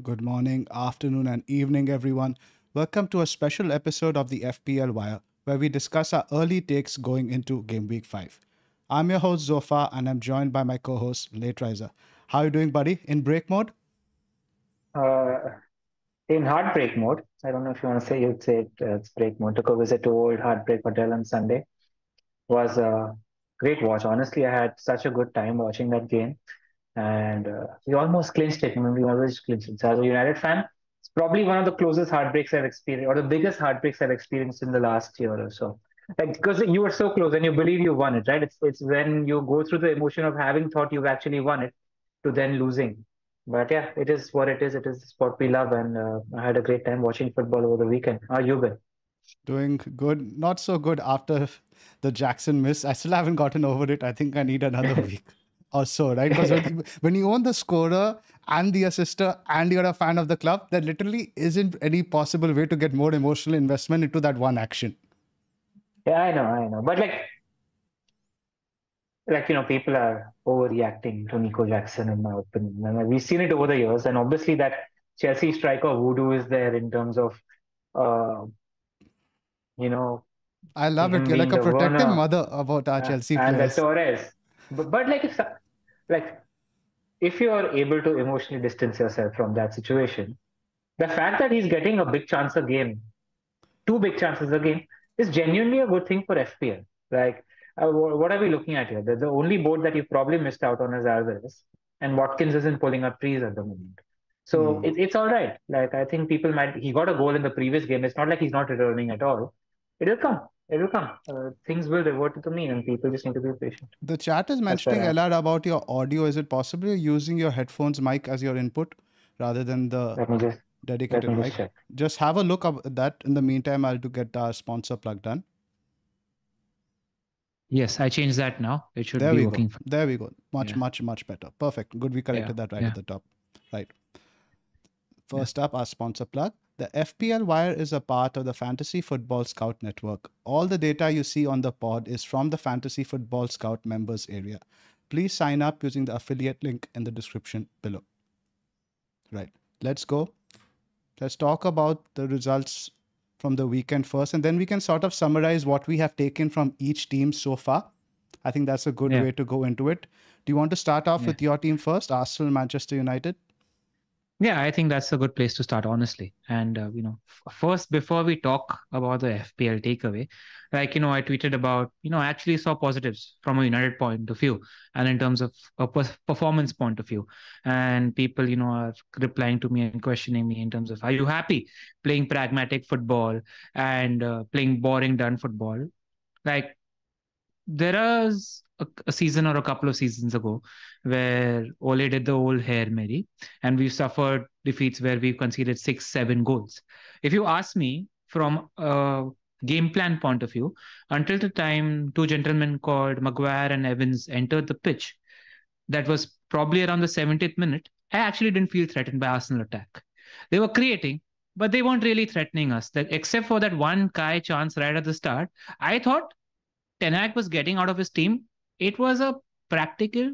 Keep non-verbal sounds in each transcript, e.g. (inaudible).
Good morning, afternoon, and evening, everyone. Welcome to a special episode of the FPL Wire, where we discuss our early takes going into Game Week 5. I'm your host, Zophar, and I'm joined by my co host, Lateriser. How are you doing, buddy? In break mode? Uh, in heartbreak mode. I don't know if you want to say you'd say it, uh, it's break mode. Took a visit to old Heartbreak Hotel on Sunday. Was a great watch. Honestly, I had such a good time watching that game, and uh, almost clinched it. I mean, we always clinched it. So as a United fan, it's probably one of the closest heartbreaks I've experienced, or the biggest heartbreaks I've experienced in the last year or so. Like because you were so close and you believe you won it, right? It's it's when you go through the emotion of having thought you've actually won it to then losing but yeah, it is what it is. It is what we love, and uh, I had a great time watching football over the weekend. How you been? Doing good, not so good after (laughs) the Jackson miss. I still haven't gotten over it. I think I need another (laughs) week or so, right? Because when, (laughs) when you own the scorer and the assister and you're a fan of the club, there literally isn't any possible way to get more emotional investment into that one action. Yeah, I know, I know. But like like you know people are overreacting to Nico Jackson in my opinion and we've seen it over the years and obviously that Chelsea striker voodoo is there in terms of uh, you know I love it you're like a protective Werner, mother about our Chelsea and players the Torres but, but like if like if you are able to emotionally distance yourself from that situation the fact that he's getting a big chance a game two big chances a game is genuinely a good thing for FPL like uh, what are we looking at here? The, the only board that you probably missed out on is Alvarez, and Watkins isn't pulling up trees at the moment. So mm. it, it's all right. Like I think people might. He got a goal in the previous game. It's not like he's not returning at all. It'll come. It'll come. Uh, things will revert to the mean, and people just need to be patient. The chat is mentioning Elad about your audio. Is it possible you're using your headphones mic as your input rather than the just, dedicated mic? Just, just have a look at that. In the meantime, I'll to get our sponsor plug done. Yes, I changed that now. It should there be we working. Go. There we go. Much, yeah. much, much better. Perfect. Good. We corrected yeah. that right yeah. at the top. Right. First up, our sponsor plug. The FPL Wire is a part of the Fantasy Football Scout Network. All the data you see on the pod is from the Fantasy Football Scout members area. Please sign up using the affiliate link in the description below. Right. Let's go. Let's talk about the results from the weekend first, and then we can sort of summarize what we have taken from each team so far. I think that's a good yeah. way to go into it. Do you want to start off yeah. with your team first, Arsenal, Manchester United? Yeah, I think that's a good place to start, honestly. And uh, you know, first before we talk about the FPL takeaway, like you know, I tweeted about you know I actually saw positives from a United point of view, and in terms of a performance point of view, and people you know are replying to me and questioning me in terms of are you happy playing pragmatic football and uh, playing boring done football, like there is a, a, season or a couple of seasons ago where Ole did the old hair Mary, and we've suffered defeats where we've conceded six, seven goals. If you ask me from a game plan point of view, until the time two gentlemen called Maguire and Evans entered the pitch, that was probably around the 70th minute, I actually didn't feel threatened by Arsenal attack. They were creating, but they weren't really threatening us. That except for that one Kai chance right at the start, I thought Ten Hag was getting out of his team. It was a practical,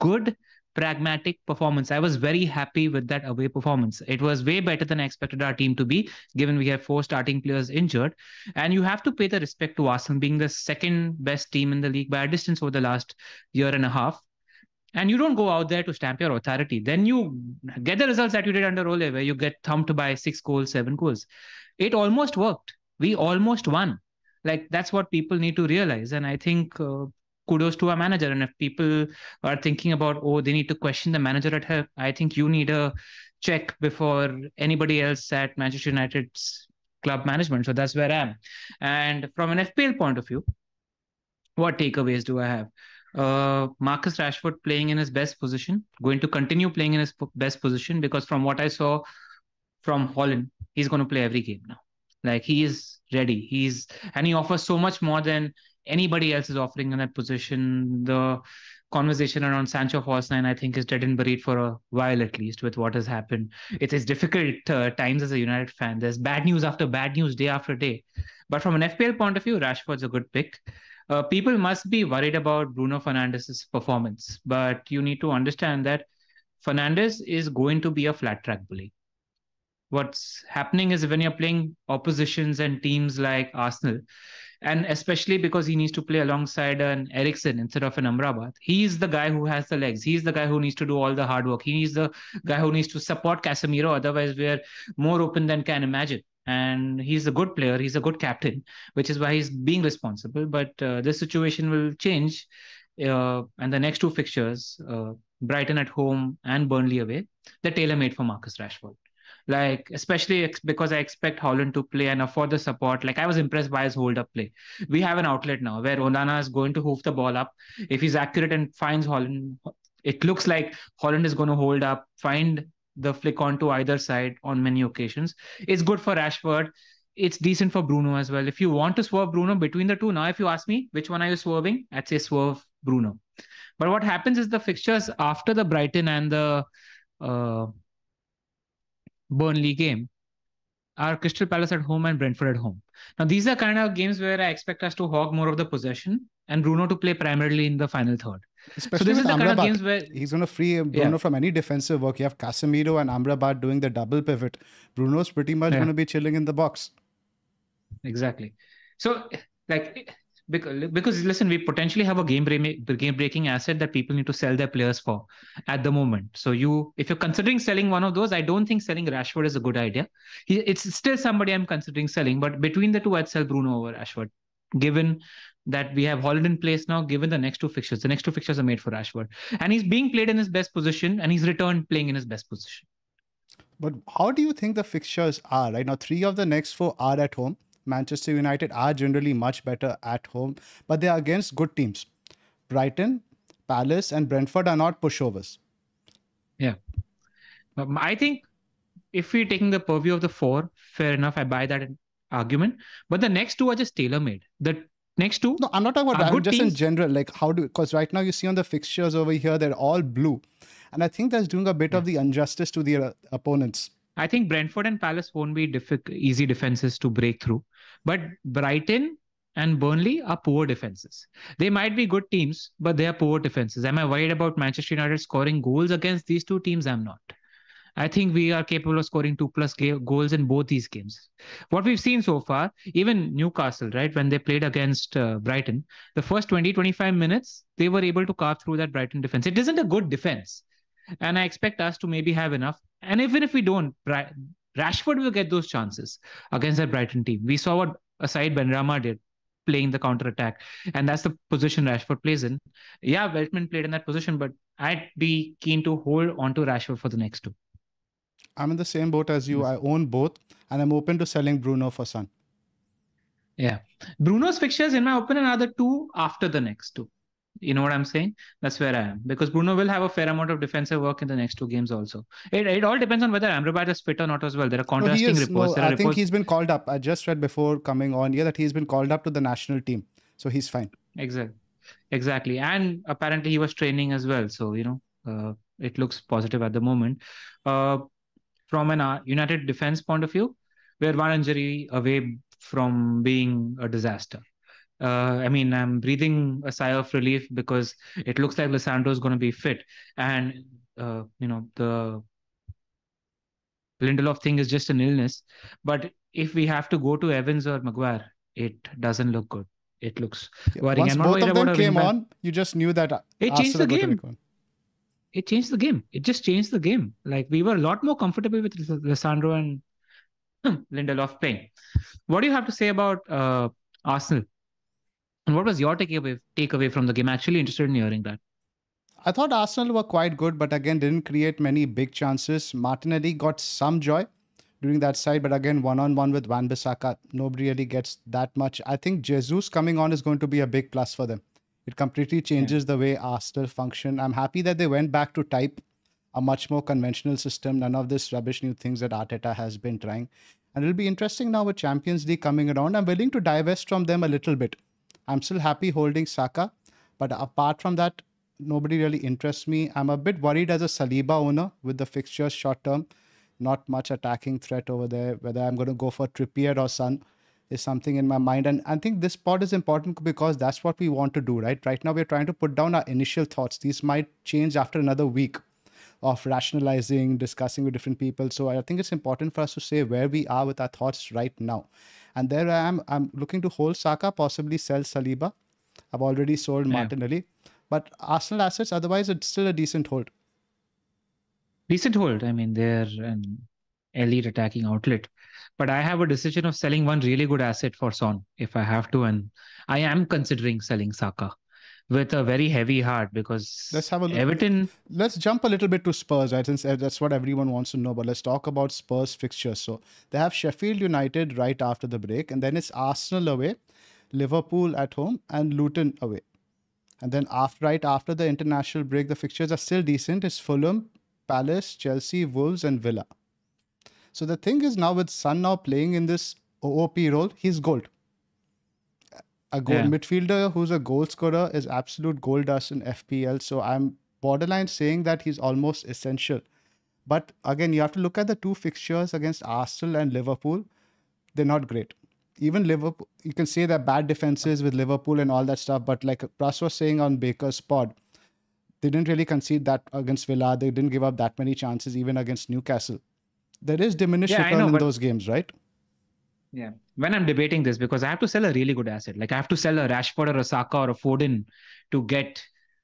good, pragmatic performance. I was very happy with that away performance. It was way better than I expected our team to be, given we have four starting players injured. And you have to pay the respect to Arsenal being the second best team in the league by a distance over the last year and a half and you don't go out there to stamp your authority, then you get the results that you did under Ole, where you get thumped by six goals, seven goals. It almost worked. We almost won. Like that's what people need to realize. And I think uh, kudos to our manager. And if people are thinking about, oh, they need to question the manager at help, I think you need a check before anybody else at Manchester United's club management. So that's where I am. And from an FPL point of view, what takeaways do I have? uh, Marcus Rashford playing in his best position, going to continue playing in his best position because from what I saw from Højlund, he's going to play every game now. Like he is ready. He's and he offers so much more than anybody else is offering in that position. The conversation around Sancho false nine, I think, is dead and buried for a while at least with what has happened. It is difficult uh, times as a United fan. There's bad news after bad news day after day. But from an FPL point of view, Rashford's a good pick uh, people must be worried about Bruno Fernandes's performance, but you need to understand that Fernandez is going to be a flat track bully. What's happening is when you're playing oppositions and teams like Arsenal, and especially because he needs to play alongside an Eriksen instead of an Amrabat, he's the guy who has the legs. He's the guy who needs to do all the hard work. He's the guy who needs to support Casemiro. Otherwise, we're more open than can imagine and he's a good player he's a good captain which is why he's being responsible but uh, this situation will change uh, and the next two fixtures uh, brighton at home and burnley away they're tailor made for marcus rashford like especially ex- because i expect Højlund to play and afford the support like i was impressed by his hold up play we have an outlet now where onana is going to hoof the ball up if he's accurate and finds Højlund, it looks like Holland is going to hold up find the flick onto either side on many occasions. It's good for Rashford. It's decent for Bruno as well. If you want to swerve Bruno between the two, now if you ask me which one are you swerving, I'd say swerve Bruno. But what happens is the fixtures after the Brighton and the uh, Burnley game are Crystal Palace at home and Brentford at home. Now these are kind of games where I expect us to hog more of the possession and Bruno to play primarily in the final third. Especially so this is the Amrabat. kind of games where he's going to free Bruno yeah. from any defensive work. You have Casemiro and Amrabat doing the double pivot. Bruno's pretty much yeah. going to be chilling in the box. Exactly. So, like, because, because listen, we potentially have a game game breaking asset that people need to sell their players for at the moment. So you, if you're considering selling one of those, I don't think selling Rashford is a good idea. He, it's still somebody I'm considering selling, but between the two, I'd sell Bruno over Rashford, given that we have Højlund in place now, given the next two fixtures. The next two fixtures are made for Rashford. And he's being played in his best position and he's returned playing in his best position. But how do you think the fixtures are? Right now, three of the next four are at home. Manchester United are generally much better at home, but they are against good teams. Brighton, Palace, and Brentford are not pushovers. Yeah. Um, I think if we're taking the purview of the four, fair enough, I buy that argument. But the next two are just tailor made. The next two? No, I'm not talking about that. Just teams? in general, like how do because right now you see on the fixtures over here they're all blue, and I think that's doing a bit yeah. of the injustice to the uh, opponents. I think Brentford and Palace won't be easy defenses to break through, but Brighton and Burnley are poor defenses. They might be good teams, but they are poor defenses. Am I worried about Manchester United scoring goals against these two teams? I'm not. I think we are capable of scoring two plus goals in both these games. What we've seen so far, even Newcastle, right, when they played against uh, Brighton, the first 20, 25 minutes, they were able to carve through that Brighton defense. It isn't a good defense. And I expect us to maybe have enough. And even if we don't, Rashford will get those chances against that Brighton team. We saw what a aside Benrahma did playing the counter attack, and that's the position Rashford plays in. Yeah, Weltman played in that position, but I'd be keen to hold on to Rashford for the next two. I'm in the same boat as you. I own both, and I'm open to selling Bruno for Son. Yeah, Bruno's fixtures, in my opinion, are the two after the next two. You know what I'm saying? That's where I am because Bruno will have a fair amount of defensive work in the next two games also. It, it all depends on whether Amrabat is fit or not as well. There are contrasting no, reports. No, I reports... think he's been called up. I just read before coming on here that he's been called up to the national team, so he's fine. Exactly, exactly, and apparently he was training as well. So you know, uh, it looks positive at the moment. Uh, from an uh, United defense point of view, we're one injury away from being a disaster. Uh, I mean, I'm breathing a sigh of relief because it looks like Lisandro is going to be fit, and uh, you know the Lindelof thing is just an illness. But if we have to go to Evans or Maguire, it doesn't look good. It looks worrying. Once both of them came on, you just knew that it changed the game. It changed the game. It just changed the game. Like we were a lot more comfortable with Lisandro and (clears throat) Lindelof playing. What do you have to say about uh, Arsenal? And what was your takeaway takeaway from the game? Actually, interested in hearing that. I thought Arsenal were quite good, but again didn't create many big chances. Martinelli got some joy during that side, but again one on one with Wan-Bissaka, nobody really gets that much. I think Jesus coming on is going to be a big plus for them. It completely changes yeah. the way Arsenal function. I'm happy that they went back to type a much more conventional system. None of this rubbish new things that Arteta has been trying. And it'll be interesting now with Champions League coming around. I'm willing to divest from them a little bit. I'm still happy holding Saka. But apart from that, nobody really interests me. I'm a bit worried as a Saliba owner with the fixtures short term. Not much attacking threat over there. Whether I'm going to go for Trippier or Son is something in my mind. And I think this pod is important because that's what we want to do, right? Right now, we're trying to put down our initial thoughts. These might change after another week of rationalizing, discussing with different people. So I think it's important for us to say where we are with our thoughts right now. And there I am. I'm looking to hold Saka, possibly sell Saliba. I've already sold yeah. Martinelli. But Arsenal assets, otherwise, it's still a decent hold. Decent hold. I mean, they're an elite attacking outlet. But I have a decision of selling one really good asset for Son if I have to. And I am considering selling Saka with a very heavy heart because let's have a look. Everton. Let's jump a little bit to Spurs, right? Since uh, that's what everyone wants to know. But let's talk about Spurs fixtures. So they have Sheffield United right after the break, and then it's Arsenal away, Liverpool at home, and Luton away. And then after right after the international break, the fixtures are still decent. It's Fulham, Palace, Chelsea, Wolves, and Villa. So the thing is now with Son now playing in this OOP role, he's gold a goal yeah. midfielder who's a goal scorer is absolute gold dust in FPL. So I'm borderline saying that he's almost essential. But again, you have to look at the two fixtures against Arsenal and Liverpool. They're not great. Even Liverpool, you can say they're bad defenses with Liverpool and all that stuff. But like Pras was saying on Bakar's pod, they didn't really concede that against Villa. They didn't give up that many chances even against Newcastle. There is diminished yeah, return know, in but... those games, right? Yeah. When I'm debating this, because I have to sell a really good asset, like I have to sell a Rashford or a Saka or a Foden to get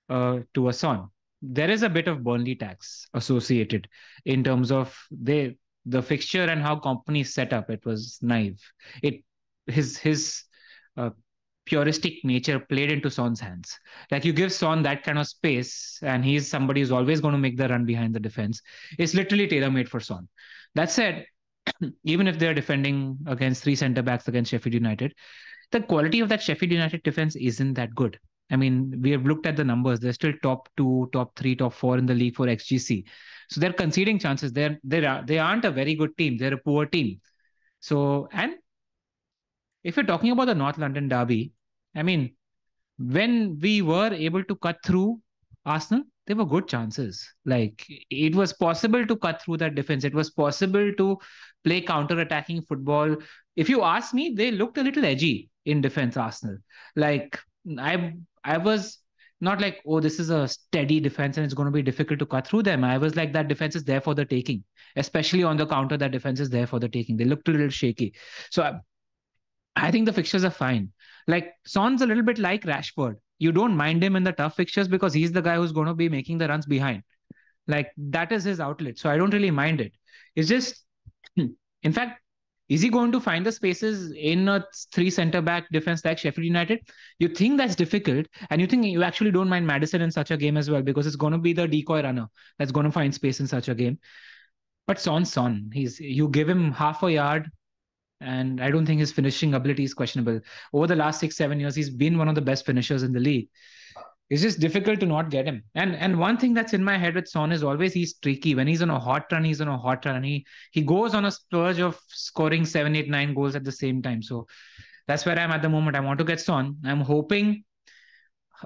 uh, to a Son. There is a bit of Burnley tax associated in terms of the fixture and how Kompany's set up. It was naive. It his his uh, puristic nature played into Son's hands. Like you give Son that kind of space, and he's somebody who's always going to make the run behind the defense. It's literally tailor made for Son. That said, (coughs) even if they're defending against three centre backs against Sheffield United, the quality of that Sheffield United defense isn't that good. I mean, we have looked at the numbers. They're still top two, top three, top four in the league for XGC. So they're conceding chances. They're they are they aren't a very good team. They're a poor team. So and if you're talking about the North London derby, I mean, when we were able to cut through Arsenal, they were good chances. Like it was possible to cut through that defense. It was possible to play counter-attacking football. If you ask me, they looked a little edgy in defense, Arsenal. Like I I was not like, oh, this is a steady defense and it's going to be difficult to cut through them. I was like, that defense is there for the taking, especially on the counter. That defense is there for the taking. They looked a little shaky. So I, I think the fixtures are fine. Like Son's a little bit like Rashford you don't mind him in the tough fixtures because he's the guy who's going to be making the runs behind. Like that is his outlet. So I don't really mind it. It's just, (clears throat) in fact, is he going to find the spaces in a three center back defense like Sheffield United? You think that's difficult, and you think you actually don't mind Maddison in such a game as well because it's going to be the decoy runner that's going to find space in such a game. But Son, Son, he's you give him half a yard, and I don't think his finishing ability is questionable. Over the last six, seven years, he's been one of the best finishers in the league. It's just difficult to not get him. And and one thing that's in my head with Son is always he's tricky. When he's on a hot run, he's on a hot run. He he goes on a splurge of scoring seven, eight, nine goals at the same time. So that's where I'm at the moment. I want to get Son. I'm hoping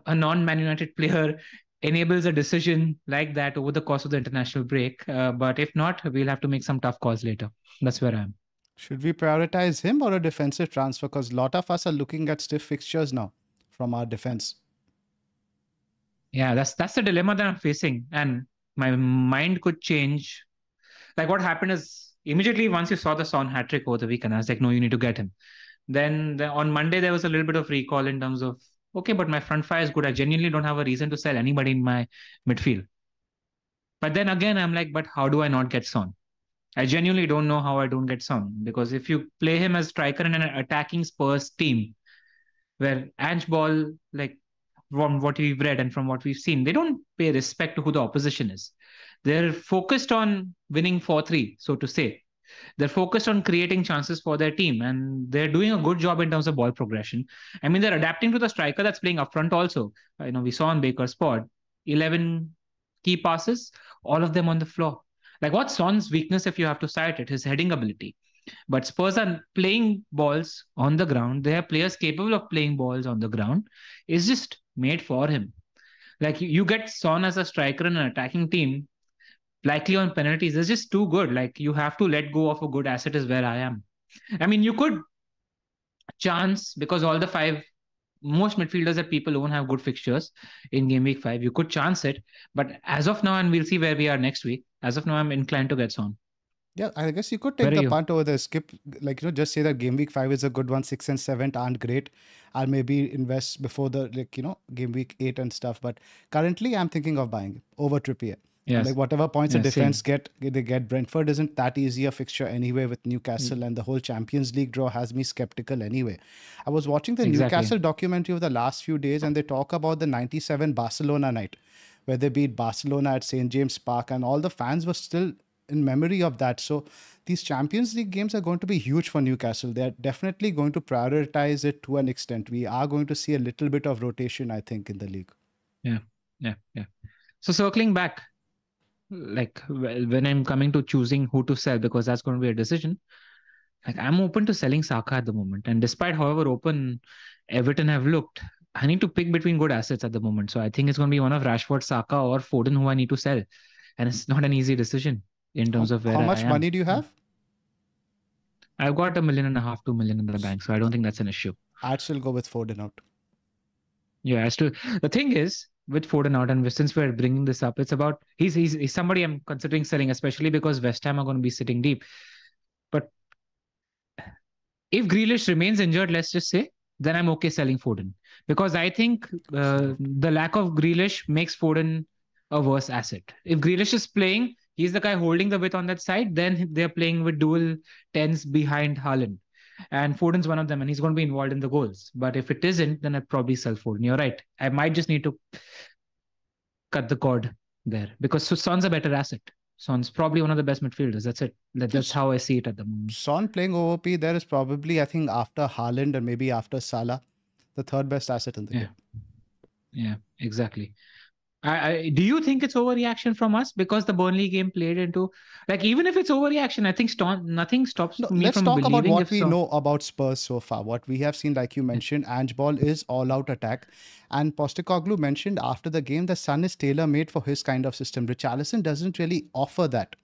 a non-Man United player (laughs) enables a decision like that over the course of the international break. Uh, but if not, we'll have to make some tough calls later. That's where I am. Should we prioritize him or a defensive transfer? Because a lot of us are looking at stiff fixtures now from our defense. Yeah, that's that's the dilemma that I'm facing, and my mind could change. Like what happened is immediately once you saw the Son hat trick over the weekend, I was like, no, you need to get him. Then the, on Monday there was a little bit of recall in terms of okay, but my front five is good. I genuinely don't have a reason to sell anybody in my midfield. But then again, I'm like, but how do I not get Son? I genuinely don't know how I don't get Son because if you play him as striker in an attacking Spurs team, where Ange Ball, like from what we've read and from what we've seen, they don't pay respect to who the opposition is. They're focused on winning 4 3, so to say. They're focused on creating chances for their team and they're doing a good job in terms of ball progression. I mean, they're adapting to the striker that's playing up front also. You know, we saw on Bakar's pod 11 key passes, all of them on the floor. Like, what's Son's weakness if you have to cite it? His heading ability. But Spurs are playing balls on the ground. They have players capable of playing balls on the ground. It's just made for him. Like you get Son as a striker in an attacking team, likely on penalties, it's just too good. Like you have to let go of a good asset, is where I am. I mean, you could chance because all the five most midfielders that people own have good fixtures in game week five. You could chance it, but as of now, and we'll see where we are next week. As of now, I'm inclined to get Son. Yeah, I guess you could take Where the punt over the skip, like you know, just say that game week five is a good one, six and seven aren't great. I'll maybe invest before the like you know game week eight and stuff. But currently, I'm thinking of buying over Trippier. Yes. Like whatever points yeah, the defense same. get, they get. Brentford isn't that easy a fixture anyway with Newcastle, mm. and the whole Champions League draw has me skeptical anyway. I was watching the exactly. Newcastle documentary of the last few days, and they talk about the '97 Barcelona night, where they beat Barcelona at St James Park, and all the fans were still in memory of that. So these Champions League games are going to be huge for Newcastle. They're definitely going to prioritize it to an extent. We are going to see a little bit of rotation, I think, in the league. Yeah, yeah, yeah. So circling back, like when I'm coming to choosing who to sell, because that's going to be a decision. Like I'm open to selling Saka at the moment, and despite however open Everton have looked, I need to pick between good assets at the moment. So I think it's going to be one of Rashford, Saka, or Foden who I need to sell, and it's not an easy decision in terms how, of where how much money do you have? I've got a million and a half, two million in the bank, so I don't think that's an issue. I'd still go with Foden out. Yeah, as to the thing is with Foden out, and since we're bringing this up, it's about he's he's, he's somebody I'm considering selling, especially because West Ham are going to be sitting deep. But if Grealish remains injured, let's just say, then I'm okay selling Foden because I think uh, the lack of Grealish makes Foden a worse asset. If Grealish is playing, he's the guy holding the width on that side. Then they're playing with dual tens behind Haaland. And Foden's one of them, and he's going to be involved in the goals. But if it isn't, then I'd probably sell Foden. You're right. I might just need to cut the cord there because Son's a better asset. Son's probably one of the best midfielders. That's it. That's how I see it at the moment. Son playing OOP there is probably, I think, after Haaland and maybe after Salah, the third best asset in the yeah. game. Yeah, exactly. I, I, do you think it's overreaction from us because the Burnley game played into like even if it's overreaction, I think st- nothing stops no, me let's from talk about what we so. know about Spurs so far. What we have seen, like you hmm. mentioned, Ange Ball is all-out attack, and Postecoglou mentioned after the game the Son is tailor-made for his kind of system. Richarlison doesn't really offer that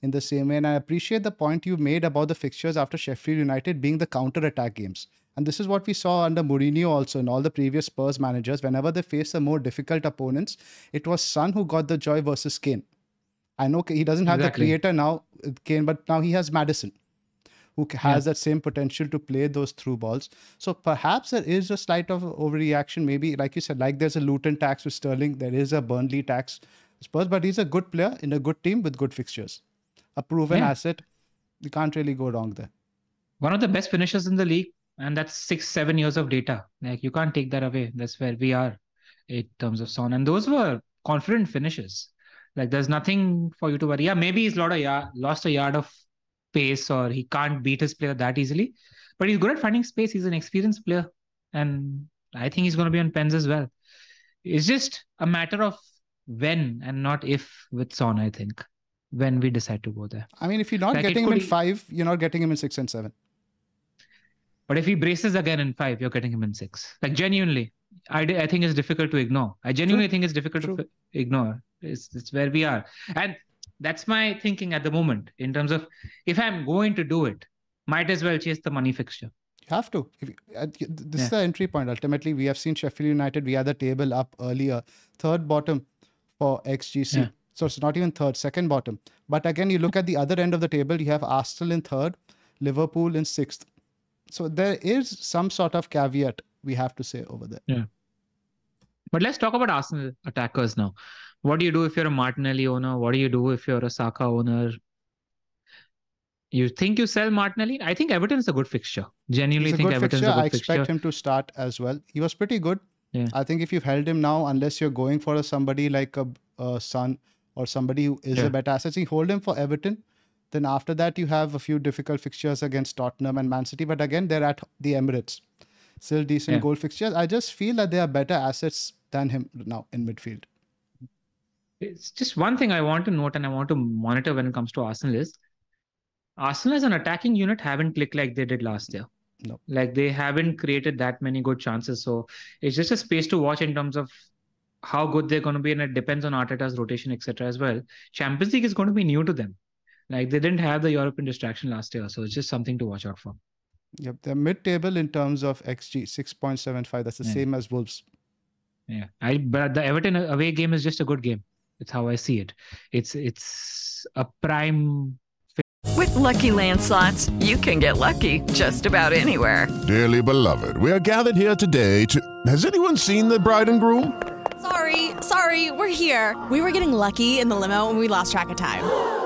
in the same way, and I appreciate the point you made about the fixtures after Sheffield United being the counter-attack games. And this is what we saw under Mourinho also and all the previous Spurs managers. Whenever they faced a more difficult opponents, it was Son who got the joy versus Kane. I know he doesn't have exactly. the creator now, uh, Kane, but now he has Maddison, who has yeah. that same potential to play those through balls. So perhaps there is a slight of overreaction. Maybe, like you said, like there's a Luton tax with Sterling, there is a Burnley tax Spurs, but he's a good player in a good team with good fixtures. A proven yeah. asset. You can't really go wrong there. One of the best finishers in the league and that's six seven years of data. Like you can't take that away. That's where we are in terms of son and those were confident finishes. Like there's nothing for you to worry. Yeah maybe he's lost a yard, lost a yard of pace or he can't beat his player that easily. But he's good at finding space. He's an experienced player. And i think he's going to be on pens as well. It's just a matter of when and not if with son i think when we decide to go there. I mean if you're not like getting him in five you're not getting him in six and seven but if he braces again in five, you're getting him in six. Like genuinely, I, I think it's difficult to ignore. I genuinely True. think it's difficult True. to ignore. It's, it's where we are. And that's my thinking at the moment in terms of if I'm going to do it, might as well chase the money fixture. You have to. You, uh, this yeah. is the entry point. Ultimately, we have seen Sheffield United. We had the table up earlier, third bottom for XGC. Yeah. So it's not even third, second bottom. But again, you look at the other end of the table. You have Arsenal in third, Liverpool in sixth. So there is some sort of caveat we have to say over there. Yeah. But let's talk about Arsenal attackers now. What do you do if you're a Martinelli owner? What do you do if you're a Saka owner? You think you sell Martinelli? I think Everton is a good fixture. Genuinely think Everton is a good I expect him to start as well. He was pretty good. Yeah. I think if you've held him now, unless you're going for a, somebody like a, a Son or somebody who is yeah. a better asset, you hold him for Everton. Then after that, you have a few difficult fixtures against Tottenham and Man City. But again, they're at the Emirates. Still decent yeah. goal fixtures. I just feel that they are better assets than him now in midfield. It's just one thing I want to note and I want to monitor when it comes to Arsenal is Arsenal as an attacking unit haven't clicked like they did last year. No. Like they haven't created that many good chances. So it's just a space to watch in terms of how good they're going to be. And it depends on Arteta's rotation, etc. as well. Champions League is going to be new to them. Like they didn't have the European distraction last year. So it's just something to watch out for. Yep. They're mid table in terms of XG, 6.75. That's the yeah. same as Wolves. Yeah. I but the Everton away game is just a good game. It's how I see it. It's it's a prime with lucky landslots, you can get lucky just about anywhere. Dearly beloved, we are gathered here today to. Has anyone seen the bride and groom? Sorry, sorry, we're here. We were getting lucky in the limo and we lost track of time.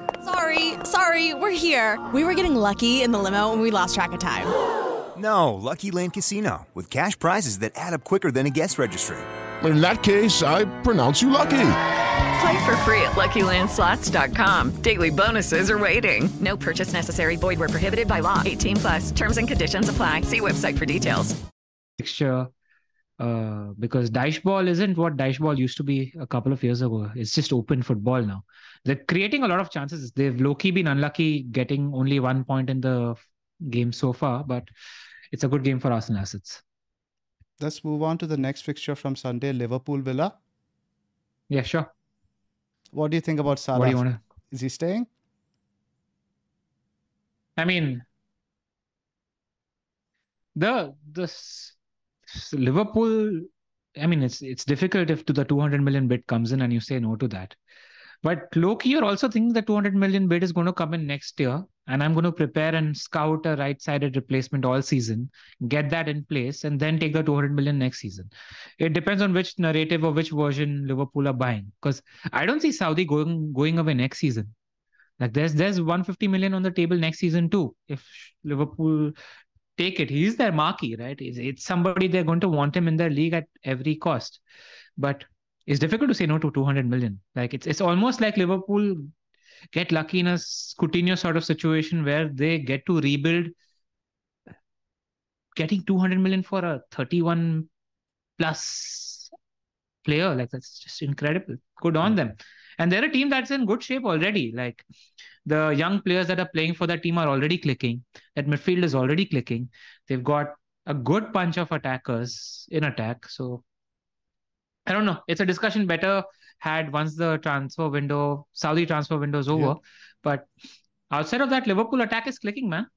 Sorry, sorry, we're here. We were getting lucky in the limo and we lost track of time. No, Lucky Land Casino, with cash prizes that add up quicker than a guest registry. In that case, I pronounce you lucky. Play for free at LuckyLandSlots.com. Daily bonuses are waiting. No purchase necessary. Void where prohibited by law. 18 plus. Terms and conditions apply. See website for details. Fixture, uh, because Dyche ball isn't what Dyche ball used to be a couple of years ago. It's just open football now. They're creating a lot of chances. They've low-key been unlucky getting only one point in the game so far, but it's a good game for Arsenal assets. Let's move on to the next fixture from Sunday, Liverpool Villa. Yeah, sure. What do you think about Salah? What do you want to... Is he staying? I mean, the the Liverpool. I mean, it's it's difficult if to the 200 million bid comes in and you say no to that. But Loki, you're also thinking the 200 million bid is going to come in next year, and I'm going to prepare and scout a right-sided replacement all season, get that in place, and then take the 200 million next season. It depends on which narrative or which version Liverpool are buying, because I don't see Saudi going going away next season. Like there's there's 150 million on the table next season too. If Liverpool take it, he's their marquee, right? It's, it's somebody they're going to want him in their league at every cost. But it's difficult to say no to 200 million. Like it's it's almost like Liverpool get lucky in a Coutinho sort of situation where they get to rebuild. Getting 200 million for a 31 plus player, like that's just incredible. Good on hmm. them. And they're a team that's in good shape already. Like the young players that are playing for that team are already clicking. That midfield is already clicking. They've got a good bunch of attackers in attack. So I don't know. It's a discussion better had once the transfer window, Saudi transfer window is over. Yeah. But outside of that, Liverpool attack is clicking, man.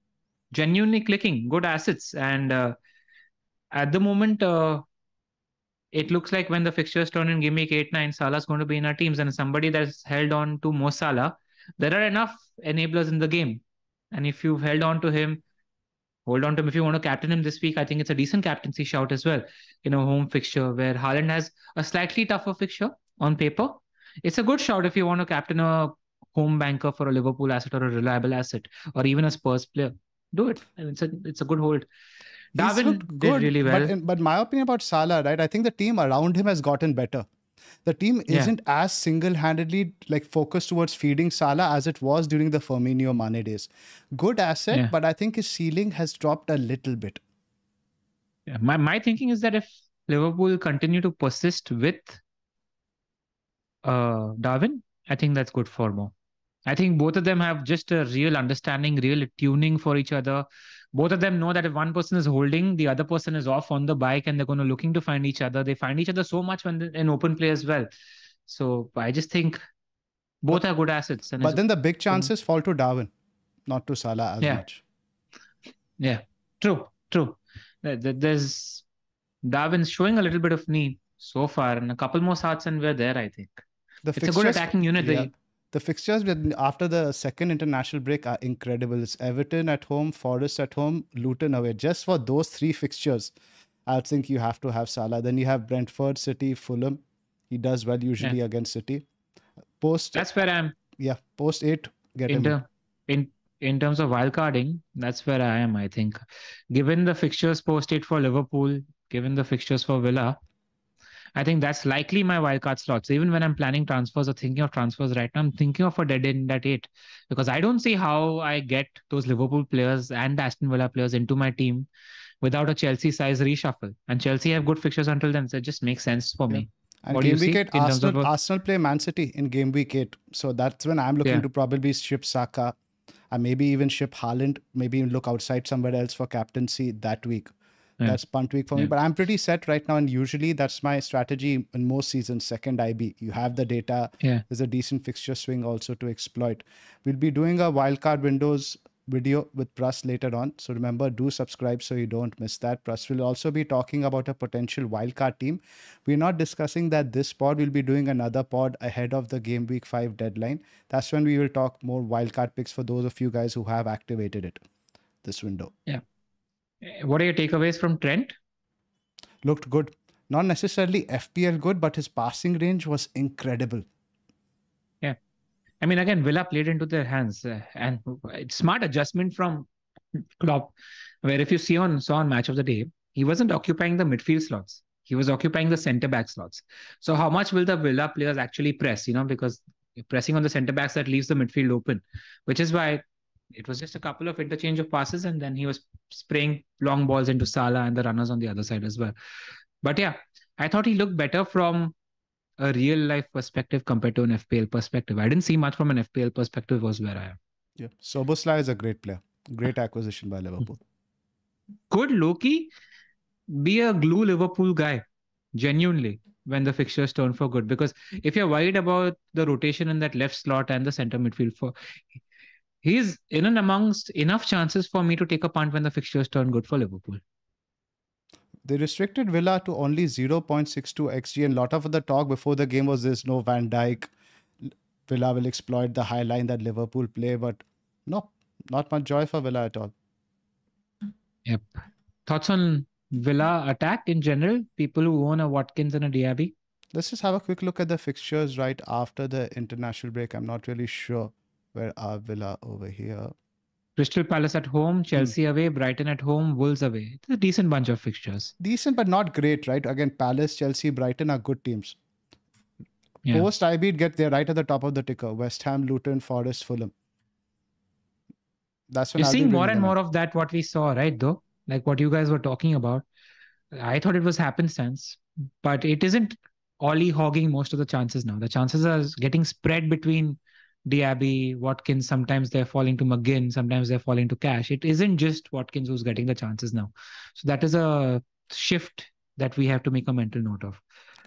Genuinely clicking. Good assets. And uh, at the moment, uh, it looks like when the fixtures turn in gimmick week 8 9 Salah's going to be in our teams and somebody that's held on to Mo Salah there are enough enablers in the game and if you've held on to him hold on to him if you want to captain him this week I think it's a decent captaincy shout as well you know home fixture where Haaland has a slightly tougher fixture on paper it's a good shout if you want to captain a home banker for a Liverpool asset or a reliable asset or even a Spurs player do it it's a it's a good hold Darwin did really well. But, in, but my opinion about Salah, right? I think the team around him has gotten better. The team isn't yeah. as single-handedly like focused towards feeding Salah as it was during the Firmino Mane days. Good asset, yeah. but I think his ceiling has dropped a little bit. Yeah, my my thinking is that if Liverpool continue to persist with uh, Darwin, I think that's good for Mo. I think both of them have just a real understanding, real tuning for each other both of them know that if one person is holding, the other person is off on the bike and they're going to looking to find each other. They find each other so much when in open play as well. So I just think both but, are good assets. but then the big chances fall to Darwin, not to Salah as yeah. much. Yeah, true, true. There's Darwin's showing a little bit of need so far, and a couple more starts and we're there. I think the it's a good attacking unit. Yeah the fixtures after the second international break are incredible. It's Everton at home, Forest at home, Luton away. Just for those three fixtures, I think you have to have Salah. Then you have Brentford, City, Fulham. He does well usually yeah. against City. Post that's where I'm. Yeah, post eight, get in him. In in terms of wildcarding, that's where I am. I think, given the fixtures post eight for Liverpool, given the fixtures for Villa, I think that's likely my wildcard slot. So even when I'm planning transfers or thinking of transfers right now, I'm thinking of a dead end at eight because I don't see how I get those Liverpool players and Aston Villa players into my team without a Chelsea size reshuffle. And Chelsea have good fixtures until then, so it just makes sense for me. And what game week eight, Arsenal, of... Arsenal play Man City in game week eight. So that's when I'm looking yeah. to probably ship Saka and maybe even ship Haaland, maybe even look outside somewhere else for captaincy that week. Yeah. That's punt week for me. But I'm pretty set right now. And usually that's my strategy in most seasons, second IB. You have the data. Yeah. There's a decent fixture swing also to exploit. We'll be doing a wildcard windows video with Pras later on. So remember, do subscribe so you don't miss that. Pras will also be talking about a potential wildcard team. We're not discussing that this pod. We'll be doing another pod ahead of the game week five deadline. That's when we will talk more wildcard picks for those of you guys who have activated it this window. Yeah. What are your takeaways from Trent? Looked good. Not necessarily FPL good, but his passing range was incredible. Yeah. I mean, again, Villa played into their hands, uh, and it's smart adjustment from Klopp, where if you see on saw on match of the day, he wasn't occupying the midfield slots. He was occupying the centre back slots. So how much will the Villa players actually press? You know, because pressing on the centre backs that leaves the midfield open, which is why it was just a couple of interchange of passes, and then he was spraying long balls into Salah and the runners on the other side as well. But yeah, I thought he looked better from a real life perspective compared to an FPL perspective. I didn't see much from an FPL perspective, was where I am. Yeah, Szoboszlai is a great player. Great acquisition by Liverpool. Could Loki be a glue Liverpool guy? Genuinely, when the fixtures turn for good. Because if you're worried about the rotation in that left slot and the center midfield, for he's in and amongst enough chances for me to take a punt when the fixtures turn good for Liverpool. They restricted Villa to only 0.62 xg, and a lot of the talk before the game was there's no Van Dijk. Villa will exploit the high line that Liverpool play, but no, not much joy for Villa at all. Yep. Thoughts on Villa attack in general? People who own a Watkins and a Diaby? Let's just have a quick look at the fixtures right after the international break. I'm not really sure where are Villa over here? Crystal Palace at home, hmm. Chelsea hmm. away, Brighton at home, Wolves away. It's a decent bunch of fixtures. Decent, but not great, right? Again, Palace, Chelsea, Brighton are good teams. Yeah. Post IB get there right at the top of the ticker. West Ham, Luton, Forest, Fulham. That's when you're seeing more and more of that. What we saw, right? Though, like what you guys were talking about, I thought it was happenstance, but it isn't. Ollie hogging most of the chances now. The chances are getting spread between Diaby, Watkins, sometimes they're falling to McGinn, sometimes they're falling to Cash. It isn't just Watkins who's getting the chances now. So that is a shift that we have to make a mental note of.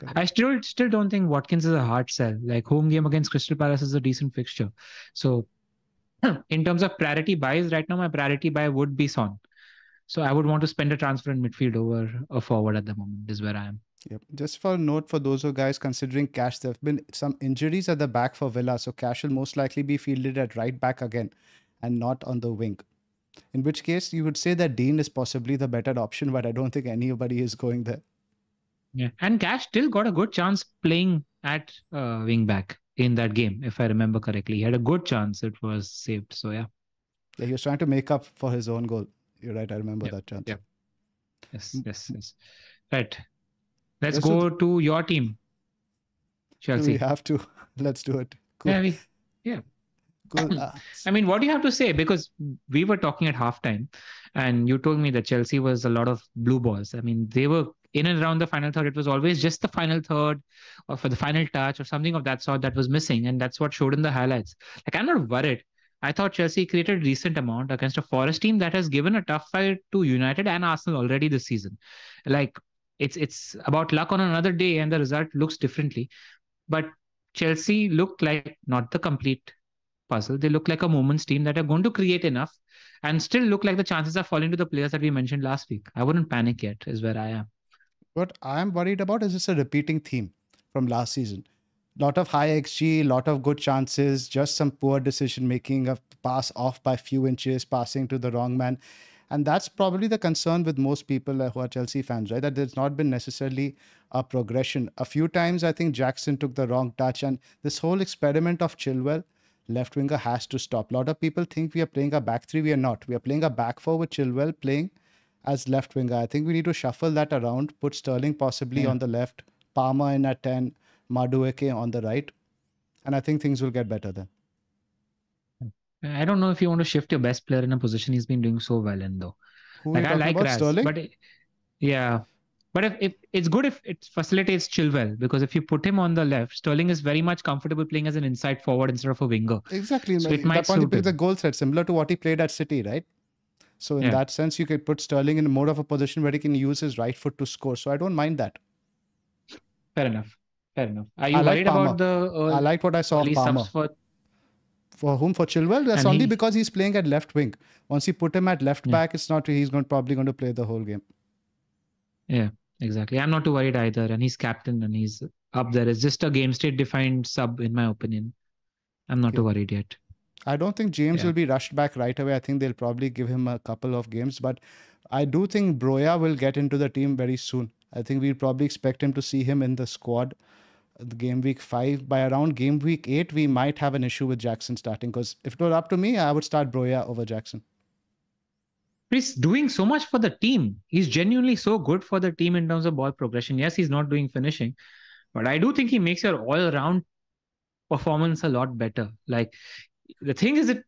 Okay. I still still don't think Watkins is a hard sell. Like home game against Crystal Palace is a decent fixture. So (clears throat) in terms of priority buys, right now my priority buy would be Son. So I would want to spend a transfer in midfield over a forward at the moment. Is where I am. Yep. Just for a note for those who guys considering Cash, there have been some injuries at the back for Villa, so Cash will most likely be fielded at right back again and not on the wing. In which case, you would say that Digne is possibly the better option, but I don't think anybody is going there. Yeah, and Cash still got a good chance playing at uh, wing back in that game, if I remember correctly. He had a good chance; it was saved. So yeah. Yeah, he was trying to make up for his own goal. You're right. I remember yep. that chance. Yeah. Yes. Yes. Yes. Right. Let's go to your team, Chelsea. We have to. (laughs) Let's do it. Cool. Yeah. We, yeah. Cool. (coughs) Uh, I mean, what do you have to say? Because we were talking at halftime, and you told me that Chelsea was a lot of blue balls. I mean, they were in and around the final third. It was always just the final third, or for the final touch, or something of that sort that was missing, and that's what showed in the highlights. Like, I'm not worried. I thought Chelsea created a decent amount against a Forest team that has given a tough fight to United and Arsenal already this season. Like it's it's about luck on another day and the result looks differently. But chelsea looked like not the complete puzzle. They look like a moments team that are going to create enough and still look like the chances are falling to the players that we mentioned last week. I wouldn't panic yet is where i am. What i am worried about is this a repeating theme from last season. Lot of high xg lot of good chances just some poor decision making a pass off by few inches passing to the wrong man and that's probably the concern with most people uh, who are Chelsea fans, right? That there's not been necessarily a progression. A few times, I think Jackson took the wrong touch, and this whole experiment of Chilwell, left winger, has to stop. A lot of people think we are playing a back three. We are not. We are playing a back four with Chilwell playing as left winger. I think we need to shuffle that around, put Sterling possibly yeah. on the left, Palmer in at 10, Madueke on the right. And I think things will get better then. I don't know if you want to shift your best player in a position he's been doing so well in though. Who like I like Raz, Sterling? but yeah, but if, if it's good if it facilitates Chilwell because if you put him on the left, Sterling is very much comfortable playing as an inside forward instead of a winger. Exactly. So it might that point he plays the goal threat similar to what he played at City, right? So in yeah. that sense, you could put Sterling in more of a position where he can use his right foot to score. So I don't mind that. Fair enough. Fair enough. Are you I worried about the? Uh, I liked what I saw of Palmer. For for whom? For Chilwell? That's and only he, because he's playing at left wing. Once you put him at left yeah. back, it's not he's going probably going to play the whole game. Yeah, exactly. I'm not too worried either. And he's captain and he's up there. It's just a game state defined sub, in my opinion. I'm not okay. too worried yet. I don't think James yeah. will be rushed back right away. I think they'll probably give him a couple of games, but I do think Broja will get into the team very soon. I think we'll probably expect him to see him in the squad game week five. By around game week eight, we might have an issue with Jackson starting because if it were up to me, I would start Broja over Jackson. He's doing so much for the team. He's genuinely so good for the team in terms of ball progression. Yes, he's not doing finishing, but I do think he makes your all around performance a lot better. Like the thing is, it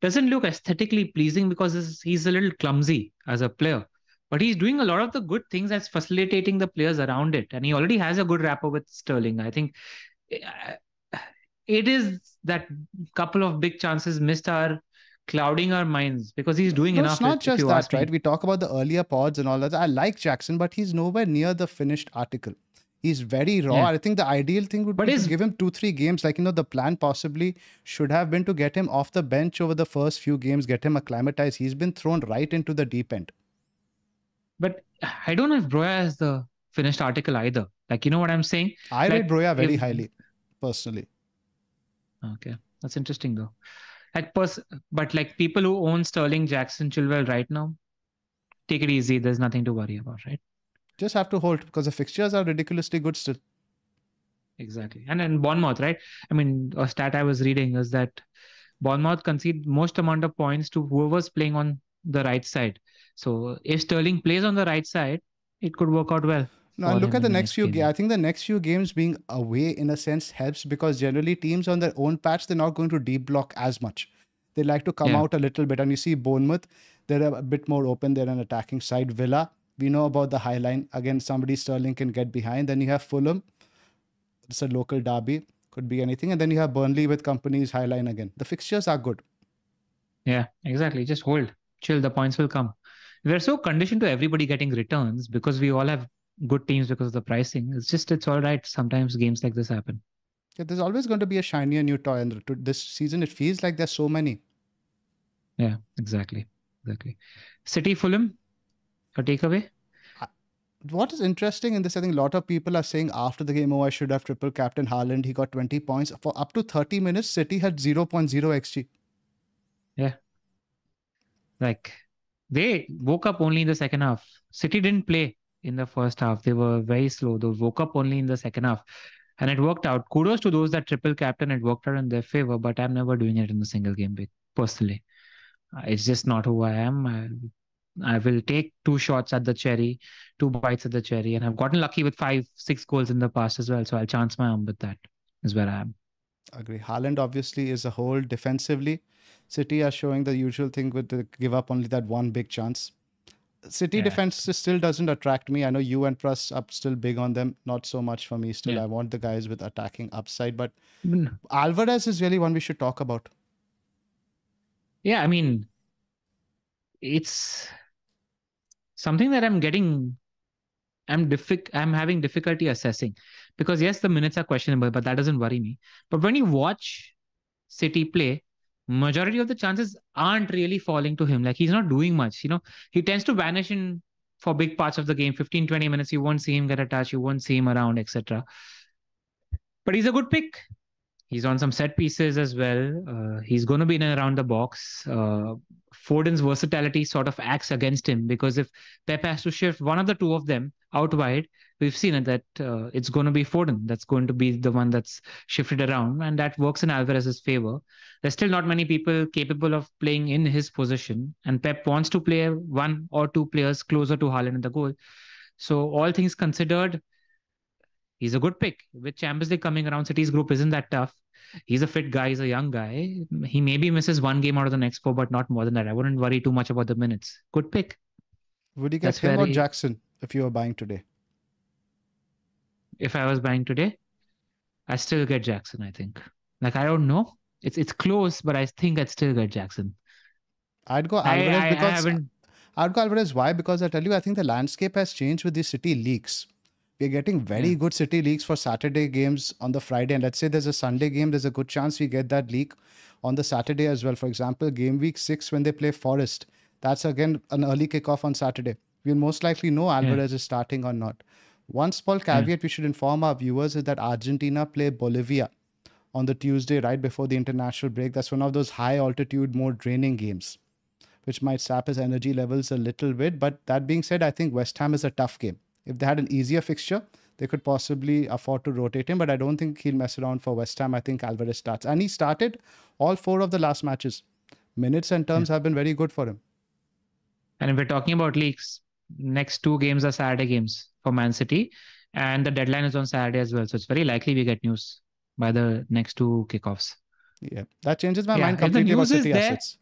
doesn't look aesthetically pleasing because he's a little clumsy as a player but he's doing a lot of the good things as facilitating the players around it and he already has a good rapport with sterling i think uh, it is that couple of big chances missed are clouding our minds because he's doing no, enough. It's not just that, right? We talk about the earlier pods and all that. I like Jackson, but he's nowhere near the finished article. He's very raw. Yeah. I think the ideal thing would but be to give him two, three games. Like, you know, the plan possibly should have been to get him off the bench over the first few games, get him acclimatized. He's been thrown right into the deep end. But I don't know if Broja has the finished article either. Like, you know what I'm saying? I like, rate Broja very if... highly, personally. Okay, that's interesting though. Like, pers- but like people who own Sterling, Jackson, Chilwell right now, take it easy. There's nothing to worry about, right? Just have to hold because the fixtures are ridiculously good still. Exactly, and then Bournemouth, right? I mean, a stat I was reading is that Bournemouth concede most amount of points to whoever's playing on the right side. So if Sterling plays on the right side, it could work out well. No, look at the next few games. I think the next few games being away in a sense helps because generally teams on their own patch they're not going to deep block as much. They like to come yeah. out a little bit, and you see Bournemouth, they're a bit more open. They're an attacking side. Villa, we know about the high line. Again, somebody Sterling can get behind. Then you have Fulham. It's a local derby. Could be anything. And then you have Burnley with Kompany's high line again. The fixtures are good. Yeah, exactly. Just hold, chill. The points will come we're so conditioned to everybody getting returns because we all have good teams because of the pricing. It's just it's all right. Sometimes games like this happen. Yeah, there's always going to be a shinier new toy, and this season it feels like there's so many. Yeah, exactly, exactly. City Fulham, a takeaway. what is interesting in this, I think a lot of people are saying after the game, oh, I should have triple captain Haaland. He got 20 points. For up to 30 minutes, City had 0.0 XG. Yeah. Like they woke up only in the second half. City didn't play in the first half. They were very slow. They woke up only in the second half. And it worked out. Kudos to those that triple captain. It worked out in their favor, but I'm never doing it in the single game personally. Uh, it's just not who I am. I, I will take two shots at the cherry, two bites at the cherry, and I've gotten lucky with five, six goals in the past as well. So I'll chance my arm with that. Is where I am. Agree. Haaland obviously is a whole defensively. City are showing the usual thing with the give up only that one big chance. City yeah. defense still doesn't attract me. I know you and Pras are still big on them. Not so much for me. Still, yeah. I want the guys with attacking upside. But mm. Alvarez is really one we should talk about. Yeah, I mean, it's something that I'm getting. I'm diffic- I'm having difficulty assessing because yes, the minutes are questionable, but that doesn't worry me. But when you watch City play, majority of the chances aren't really falling to him. Like he's not doing much. You know, he tends to vanish in for big parts of the game. 15 20 minutes you won't see him get a touch you won't see him around etc but he's a good pick. He's on some set pieces as well. Uh, he's going to be in and around the box. Uh, foden's versatility sort of acts against him because if pep has to shift one of the two of them out wide we've seen it that uh, it's going to be foden that's going to be the one that's shifted around and that works in alvarez's favor there's still not many people capable of playing in his position. And Pep wants to play one or two players closer to Haaland in the goal. So all things considered, he's a good pick. With Champions League coming around, City's group isn't that tough. He's a fit guy. He's a young guy. He maybe misses one game out of the next four, but not more than that. I wouldn't worry too much about the minutes. Good pick. Would you get That's him or Jackson if you were buying today? If I was buying today, I still get Jackson. I think. Like I don't know. It's it's close, but I think I'd still get Jackson. I'd go Alvarez I, I, because I haven't... I'd go Alvarez. Why? Because I tell you, I think the landscape has changed with the city leaks. We're getting very yeah. good city leaks for Saturday games on the Friday, and let's say there's a Sunday game. There's a good chance we get that leak on the Saturday as well. For example, game week six when they play Forest, that's again an early kickoff on Saturday. We'll most likely know Alvarez yeah. is starting or not. One small hmm. caveat yeah. we should inform our viewers is that Argentina play Bolivia on the Tuesday right before the international break. That's one of those high altitude, more draining games, which might sap his energy levels a little bit. But that being said, I think West Ham is a tough game. If they had an easier fixture, they could possibly afford to rotate him, but I don't think he'll mess around for West Ham. I think Alvarez starts. And he started all four of the last matches. Minutes and terms yeah. have been very good for him. And if we're talking about leaks, next two games are Saturday games for Man City, and the deadline is on Saturday as well. So it's very likely we get news by the next two kickoffs. Yeah, that changes my yeah, mind completely about City there, assets.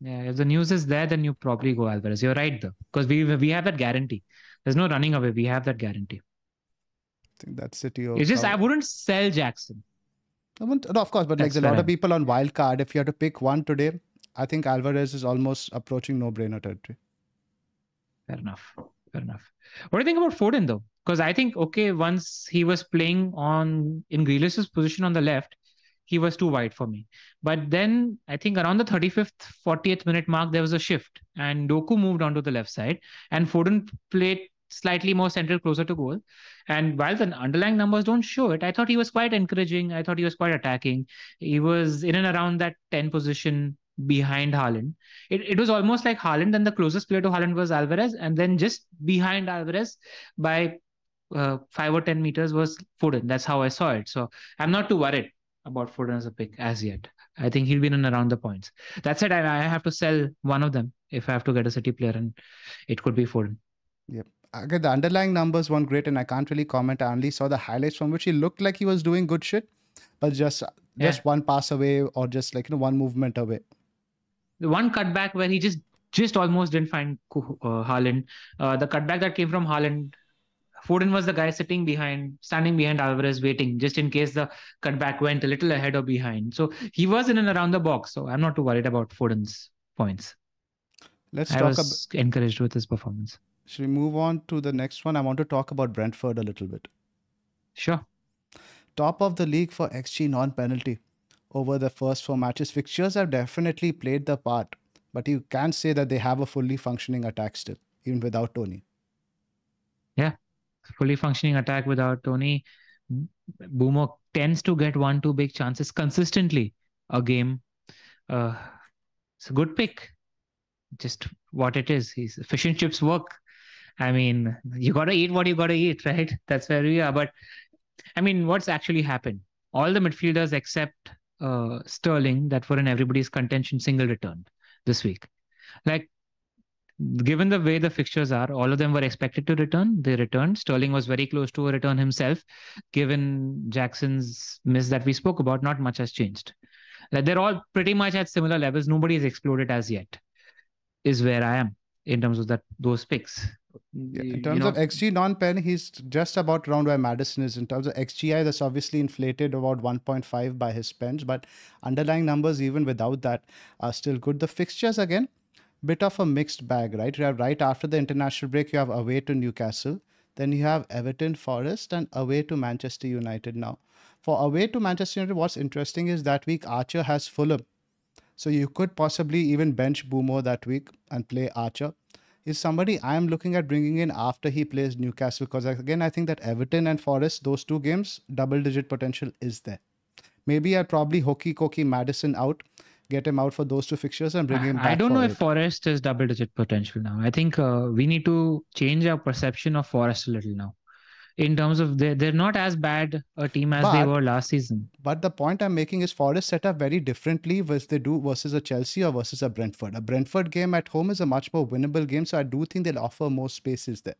Yeah, if the news is there, then you probably go Alvarez. You're right though, because we we have that guarantee. There's no running away. We have that guarantee. I think that's City. It's just I wouldn't sell Jackson. I wouldn't, no, of course, but like a lot of people on wild card. If you had to pick one today, I think Alvarez is almost approaching no-brainer territory. Fair enough. Fair enough. What do you think about Foden though? Because I think okay, once he was playing on in Grealish's position on the left, he was too wide for me. But then I think around the 35th, 40th minute mark, there was a shift, and Doku moved onto the left side, and Foden played slightly more central, closer to goal. And while the underlying numbers don't show it, I thought he was quite encouraging. I thought he was quite attacking. He was in and around that 10 position behind Haaland. It, it was almost like Haaland and the closest player to Haaland was Alvarez, and then just behind Alvarez by uh, five or ten meters was Foden. That's how I saw it. So I'm not too worried about Foden as a pick as yet. I think he'll be in around the points. That said, I, I have to sell one of them if I have to get a City player, and it could be Foden. Yep. Again, the underlying numbers weren't great, and I can't really comment. I only saw the highlights from which he looked like he was doing good shit, but just just yeah. one pass away or just like you know one movement away the one cutback where he just just almost didn't find uh, Haaland. Uh, the cutback that came from Haaland, Foden was the guy sitting behind, standing behind Alvarez, waiting just in case the cutback went a little ahead or behind. So he was in and around the box. So I'm not too worried about Foden's points. Let's I talk was ab- encouraged with his performance. Should we move on to the next one? I want to talk about Brentford a little bit. Sure. Top of the league for XG non penalty over the first four matches. Fixtures have definitely played the part, but you can't say that they have a fully functioning attack still, even without Toney. Yeah, fully functioning attack without Toney. Mbeumo tends to get one, two big chances consistently a game. Uh, it's a good pick. Just what it is. He's fish and chips work. I mean, you gotta eat what you gotta eat, right? That's where we are. But I mean, what's actually happened? All the midfielders except uh, Sterling that were in everybody's contention single returned this week. Like given the way the fixtures are, all of them were expected to return. They returned. Sterling was very close to a return himself. Given Jackson's miss that we spoke about, not much has changed. Like they're all pretty much at similar levels. Nobody has exploded as yet. Is where I am in terms of that those picks. Yeah, in terms you know, of XG non-pen, he's just about around where Maddison is. In terms of XGI, that's obviously inflated about 1.5 by his pens, but underlying numbers, even without that, are still good. The fixtures again, bit of a mixed bag, right? You have right after the international break, you have away to Newcastle, then you have Everton, Forest, and away to Manchester United. Now, for away to Manchester United, what's interesting is that week Archer has Fulham, so you could possibly even bench Mbeumo that week and play Archer. Is somebody I am looking at bringing in after he plays Newcastle because again I think that Everton and Forest, those two games, double digit potential is there. Maybe I'd probably hokey cokey Maddison out get him out for those two fixtures and bring him back. I don't know if Forest is double digit potential now. I think uh, we need to change our perception of Forest a little now. In terms of they're, they're not as bad a team as but, they were last season. But the point I'm making is Forest set up very differently as they do versus a Chelsea or versus a Brentford. A Brentford game at home is a much more winnable game, so I do think they'll offer more spaces there.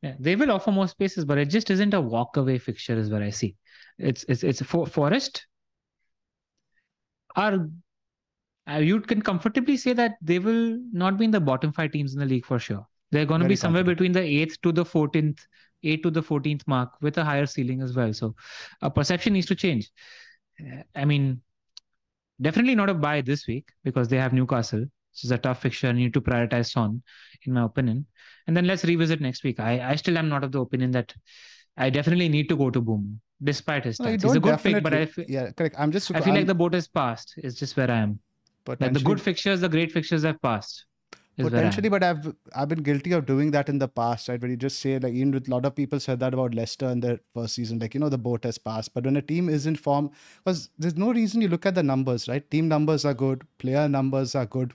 Yeah, they will offer more spaces, but it just isn't a walkaway fixture, is what I see. It's it's it's for Forest are uh, you can comfortably say that they will not be in the bottom five teams in the league for sure. They're going to be somewhere between the eighth to the fourteenth, eight to the fourteenth mark with a higher ceiling as well. So, a perception needs to change. Uh, I mean, definitely not a buy this week because they have Newcastle. This is a tough fixture. You need to prioritize Son, in my opinion. And then let's revisit next week. I, I still am not of the opinion that I definitely need to go to Boom despite his stats. He's a good pick, but I feel, yeah, correct. I'm just I feel I'm, like the boat has passed. It's just where I am. Like the good fixtures, the great fixtures have passed. Potentially, but I've I've been guilty of doing that in the past, right? Where you just say like even with a lot of people said that about Leicester in their first season, like you know the boat has passed. But when a team is in form, because there's no reason you look at the numbers, right? Team numbers are good, player numbers are good.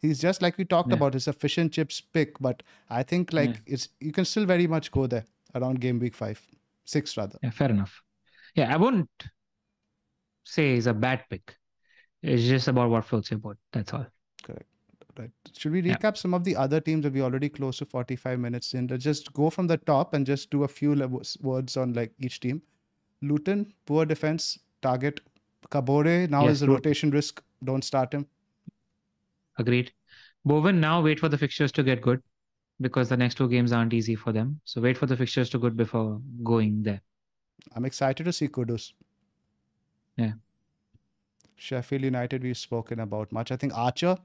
He's just like we talked yeah. about, it's a fish and chips pick, but I think like yeah. it's you can still very much go there around game week five six rather. Yeah, fair enough. Yeah, I wouldn't say it's a bad pick. It's just about what floats your boat. That's all. Right. Should we recap yeah. some of the other teams that we already close to 45 minutes in? Let's just go from the top and just do a few words on like each team. Luton, poor defense, target. Kabore now yes, is a rotation risk. Don't start him. Agreed. Bowen now wait for the fixtures to get good because the next two games aren't easy for them. So wait for the fixtures to good before going there. I'm excited to see Kudus. Yeah. Sheffield United, we've spoken about much. I think Archer,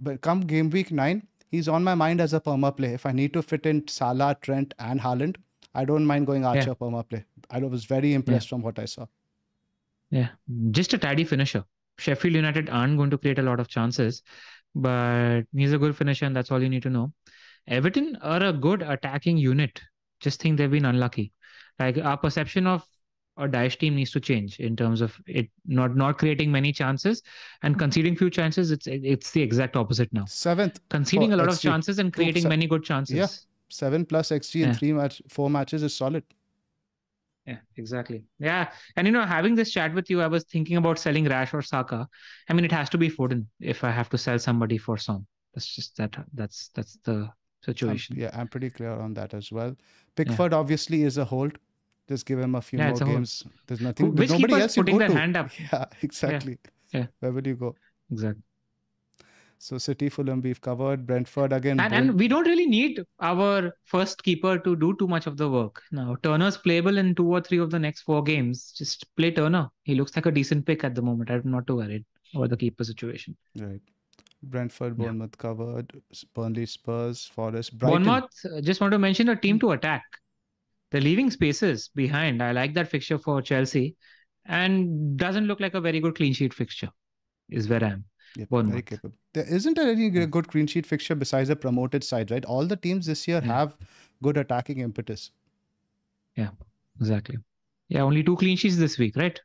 but come game week nine, he's on my mind as a perma play. If I need to fit in Salah, Trent, and Haaland, I don't mind going Archer yeah. perma play. I was very impressed yeah. from what I saw. Yeah, just a tidy finisher. Sheffield United aren't going to create a lot of chances, but he's a good finisher, and that's all you need to know. Everton are a good attacking unit. Just think they've been unlucky. Like our perception of a Dyche team needs to change in terms of it not not creating many chances and hmm. conceding few chances. It's it's the exact opposite now. Seventh conceding a lot XG. of chances and creating many good chances. Yeah, seven plus xG in yeah. three match four matches is solid. Yeah, exactly. Yeah, and you know, having this chat with you, I was thinking about selling Rash or Saka. I mean, it has to be Foden if I have to sell somebody for Son. That's just that. That's that's the situation. I'm, yeah, I'm pretty clear on that as well. Pickford yeah. obviously is a hold. Just give him a few yeah, more games. There's nothing. Which nobody else putting their hand up. (laughs) Yeah, exactly. Yeah. yeah. Where will you go? Exactly. So City, Fulham, we've covered. Brentford again. And, and, we don't really need our first keeper to do too much of the work. Now Turner's playable in two or three of the next four games. Just play Turner. He looks like a decent pick at the moment. I'm not too worried about the keeper situation. Right. Brentford, Bournemouth yeah. covered. Burnley, Spurs, Forest, Brighton. Bournemouth. Uh, just want to mention a team to attack. They're leaving spaces behind. I like that fixture for Chelsea, and doesn't look like a very good clean sheet fixture. Is where I am. Yep, very capable. There isn't there any good clean sheet fixture besides the promoted side, right? All the teams this year yeah. have good attacking impetus. Yeah, exactly. Yeah, only two clean sheets this week, right?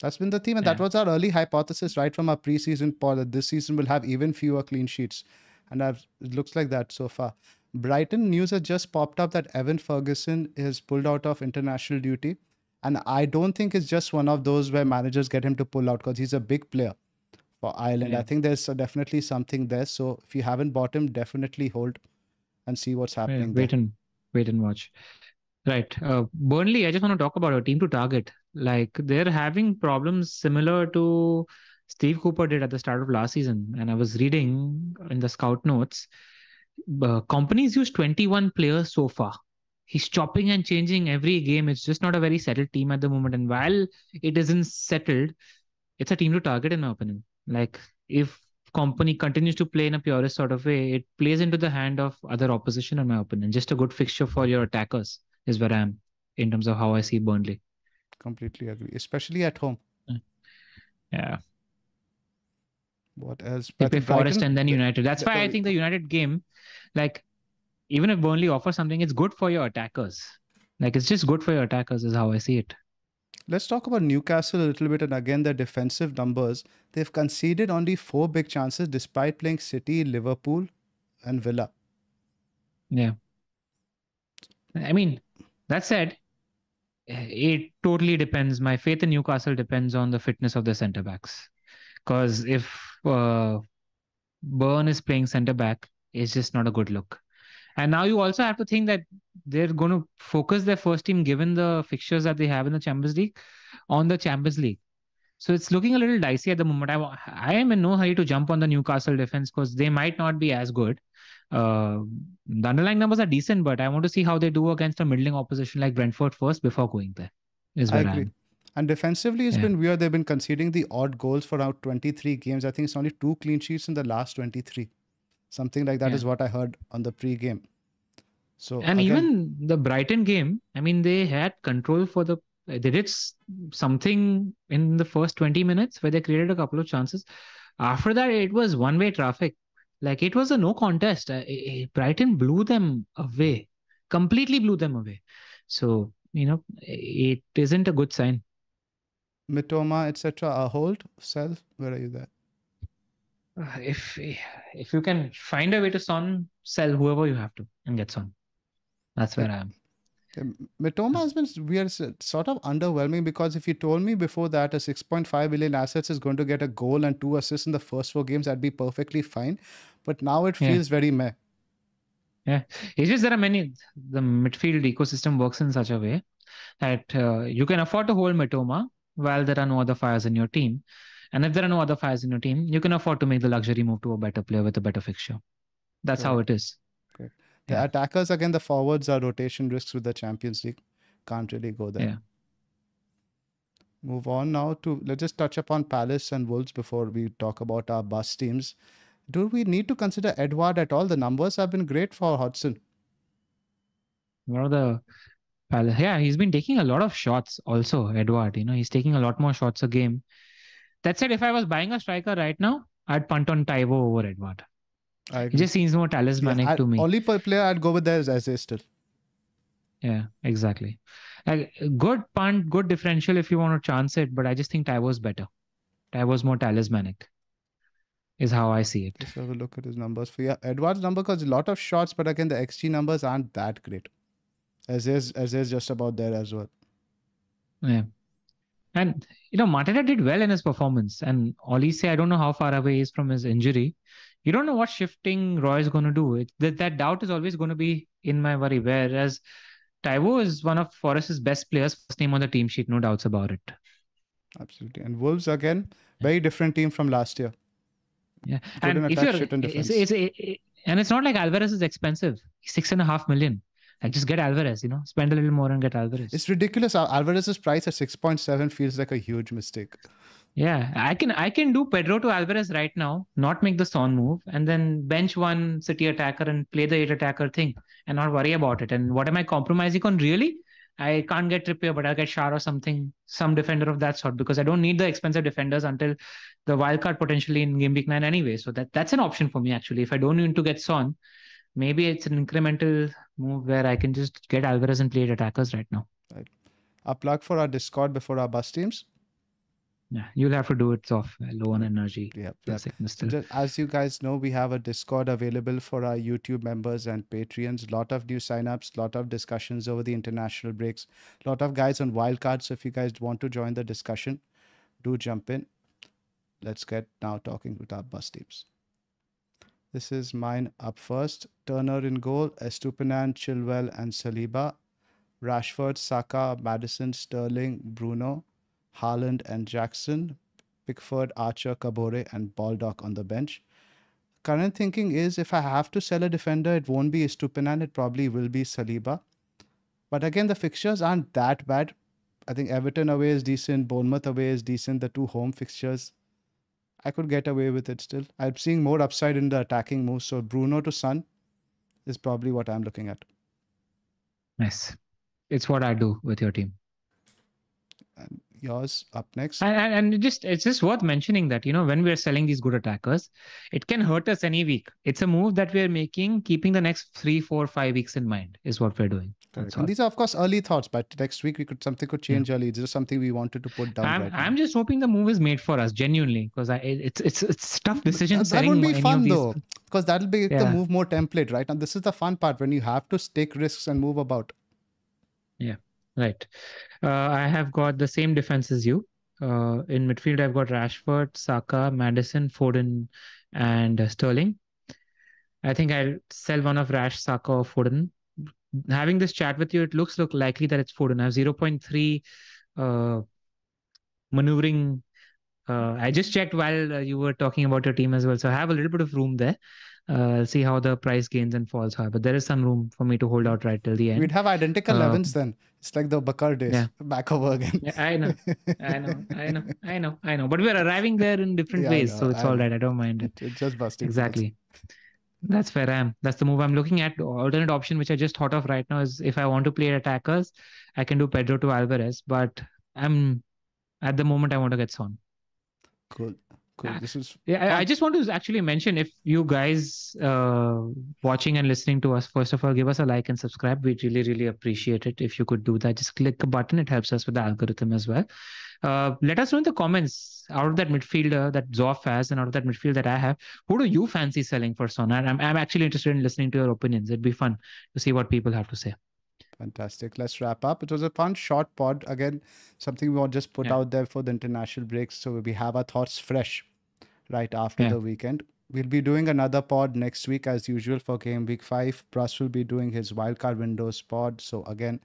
That's been the theme, and yeah. that was our early hypothesis right from our preseason poll that this season will have even fewer clean sheets. And I've, it looks like that so far. Brighton news has just popped up that Evan Ferguson is pulled out of international duty. And I don't think it's just one of those where managers get him to pull out because he's a big player for Ireland. Yeah. I think there's definitely something there. So if you haven't bought him, definitely hold and see what's happening. Yeah, wait there. and wait and watch. Right. Uh, Burnley, I just want to talk about a team to target. Like they're having problems similar to Steve Cooper did at the start of last season. And I was reading in the scout notes, uh, Kompany's used 21 players so far. He's chopping and changing every game. It's just not a very settled team at the moment. And while it isn't settled, it's a team to target, in my opinion. Like if Kompany continues to play in a purist sort of way, it plays into the hand of other opposition, in my opinion. Just a good fixture for your attackers is where I am in terms of how I see Burnley. Completely agree, especially at home. Yeah. What else? They play Forest and then United. That's why I think the United game, like, even if Burnley offers something, it's good for your attackers. Like, it's just good for your attackers, is how I see it. Let's talk about Newcastle a little bit. And again, their defensive numbers. They've conceded only four big chances despite playing City, Liverpool, and Villa. Yeah. I mean, that said, it totally depends. My faith in Newcastle depends on the fitness of the centre backs. Because if uh, Burn is playing centre back, it's just not a good look. And now you also have to think that they're going to focus their first team, given the fixtures that they have in the Champions League, on the Champions League. So it's looking a little dicey at the moment. I, I am in no hurry to jump on the Newcastle defense because they might not be as good. Uh, the underlying numbers are decent, but I want to see how they do against a middling opposition like Brentford first before going there. Is where I agree. I and defensively, it's yeah. been weird. They've been conceding the odd goals for around 23 games. I think it's only two clean sheets in the last 23. Something like that yeah. is what I heard on the pre-game. So and again, even the Brighton game, I mean, they had control for the. They did something in the first 20 minutes where they created a couple of chances. After that, it was one-way traffic. Like it was a no contest. Brighton blew them away, completely blew them away. So you know, it isn't a good sign. Mitoma, etc. A hold, sell. Where are you there? Uh, if if you can find a way to Son, sell whoever you have to and get Son. That's where I am. Mitoma has been we are sort of underwhelming because if you told me before that a 6.5 billion assets is going to get a goal and two assists in the first four games, I'd be perfectly fine. But now it feels yeah. very meh. Yeah, it's just there are many. The midfield ecosystem works in such a way that uh, you can afford to hold Mitoma while there are no other fires in your team. And if there are no other fires in your team, you can afford to make the luxury move to a better player with a better fixture. That's how it is. The yeah. attackers, again, the forwards are rotation risks with the Champions League. Can't really go there. Yeah. Move on now to let's just touch upon Palace and Wolves before we talk about our bus teams. Do we need to consider Edouard at all? The numbers have been great for Hodgson. One of the yeah, he's been taking a lot of shots also, Edouard. You know, he's taking a lot more shots a game. That said, if I was buying a striker right now, I'd punt on Taiwo over Edouard. He just seems more talismanic yeah, to me. Only player I'd go with there is Eze still. Yeah, exactly. Like good punt, good differential if you want to chance it, but I just think Taiwo's better. Taiwo's more talismanic. Is how I see it. Let's have a look at his numbers. For yeah, Edouard's number because a lot of shots, but again the XG numbers aren't that great. As is as is just about there as well. Yeah. And you know, Mateta did well in his performance. And Olise, I don't know how far away he is from his injury. You don't know what shifting Roy is going to do. It, that, that doubt is always going to be in my worry. Whereas Taiwo is one of Forest's best players, first name on the team sheet, no doubts about it. Absolutely. And Wolves again, very different team from last year. Yeah, Good and if you're, it's, it's, it, and it's not like Alvarez is expensive. Six and a half million. Like just get Alvarez, you know, spend a little more and get Alvarez. It's ridiculous. Alvarez's price at 6.7 feels like a huge mistake. Yeah, I can I can do Pedro to Alvarez right now, not make the Son move, and then bench one City attacker and play the eight attacker thing, and not worry about it. And what am I compromising on really? I can't get Trippier, but I'll get Schär or something, some defender of that sort, because I don't need the expensive defenders until the wild card potentially in game week nine anyway. So that that's an option for me actually. If I don't need to get Son, maybe it's an incremental move where I can just get Alvarez and play attackers right now. Right. A plug for our Discord before our bus teams. Yeah, you'll have to do it off low on energy. Yeah. So as you guys know, we have a Discord available for our YouTube members and Patreons. Lot of new signups, lot of discussions over the international breaks, lot of guys on wildcards. So if you guys want to join the discussion, do jump in. Let's get now talking with our bus teams. This is mine up first. Turner in goal, Estupinan, Chilwell, and Saliba. Rashford, Saka, Maddison, Sterling, Bruno, Haaland and Jackson, Pickford, Archer, Kabore, and Baldock on the bench. Current thinking is if I have to sell a defender, it won't be Estupinan, it probably will be Saliba. But again, the fixtures aren't that bad. I think Everton away is decent, Bournemouth away is decent, the two home fixtures. I could get away with it still. I'm seeing more upside in the attacking moves. So Bruno to Son is probably what I'm looking at. Nice. It's what I do with your team. And yours up next. And, and just it's just worth mentioning that you know when we're selling these good attackers, it can hurt us any week. It's a move that we're making, keeping the next three, four, five weeks in mind is what we're doing. And these are of course early thoughts, but next week we could something could change yeah. early. This is something we wanted to put down. I'm, right I'm just hoping the move is made for us genuinely because it's it's it's tough decision. That, that would be fun though, because that'll be yeah. the move more template, right? And this is the fun part when you have to take risks and move about. Yeah. Right. Uh, I have got the same defense as you. Uh, in midfield, I've got Rashford, Saka, Maddison, Foden, and uh, Sterling. I think I'll sell one of Rash, Saka, or Foden. Having this chat with you, it looks look likely that it's Foden. I have 0.3 uh, maneuvering. Uh, I just checked while uh, you were talking about your team as well. So I have a little bit of room there uh, see how the price gains and falls are. But there is some room for me to hold out right till the end. We'd have identical uh, 11s then. It's like the Bakar days. Yeah. (laughs) Back over again. Yeah, I know. I know. I know. I know. I know. But we're arriving there in different yeah, ways. So it's I all right. I don't mind it. It's just busting. Exactly. That's where I am. That's the move I'm looking at. Alternate option, which I just thought of right now, is if I want to play attackers, I can do Pedro to Alvarez. But I'm at the moment I want to get Son. Cool cool. This is yeah. I, I, just want to actually mention if you guys uh, watching and listening to us, first of all, give us a like and subscribe. We really, really appreciate it. If you could do that, just click a button. It helps us with the algorithm as well. Uh, let us know in the comments out of that midfielder that Zoff has and out of that midfield that I have, who do you fancy selling for Son? I'm, I'm actually interested in listening to your opinions. It'd be fun to see what people have to say. Fantastic. Let's wrap up. It was a fun short pod. Again, something we want just put yeah. out there for the international breaks. So we have our thoughts fresh right after yeah. the weekend. We'll be doing another pod next week as usual for game week five. Pras will be doing his wildcard windows pod. So again,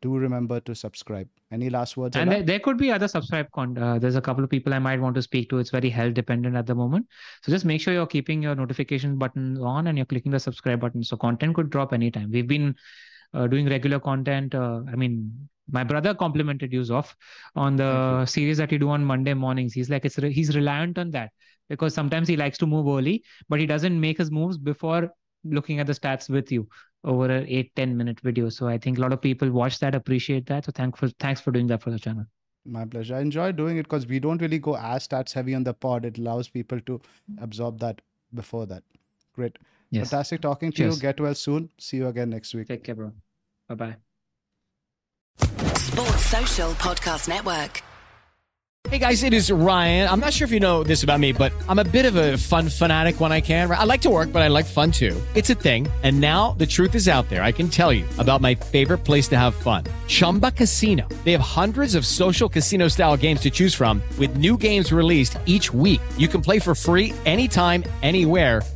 do remember to subscribe. Any last words? And there, there, could be other subscribe. Con- uh, there's a couple of people I might want to speak to. It's very health dependent at the moment. So just make sure you're keeping your notification button on and you're clicking the subscribe button. So content could drop anytime. We've been uh, doing regular content. Uh, I mean, my brother complimented you off on the series that you do on Monday mornings. He's like, it's re- he's reliant on that because sometimes he likes to move early, but he doesn't make his moves before looking at the stats with you over a 8 10 minute video. So i think a lot of people watch that appreciate that. So thankful thanks for doing that for the channel. My pleasure. I enjoy doing it because we don't really go as stats heavy on the pod. It allows people to absorb that before that. Great yes. fantastic talking to Cheers. you get well soon see you again next week take care bro bye bye sports social podcast network Hey guys, it is Ryan. I'm not sure if you know this about me, but I'm a bit of a fun fanatic when I can. I like to work, but I like fun too. It's a thing. And now the truth is out there. I can tell you about my favorite place to have fun Chumba Casino. They have hundreds of social casino style games to choose from, with new games released each week. You can play for free anytime, anywhere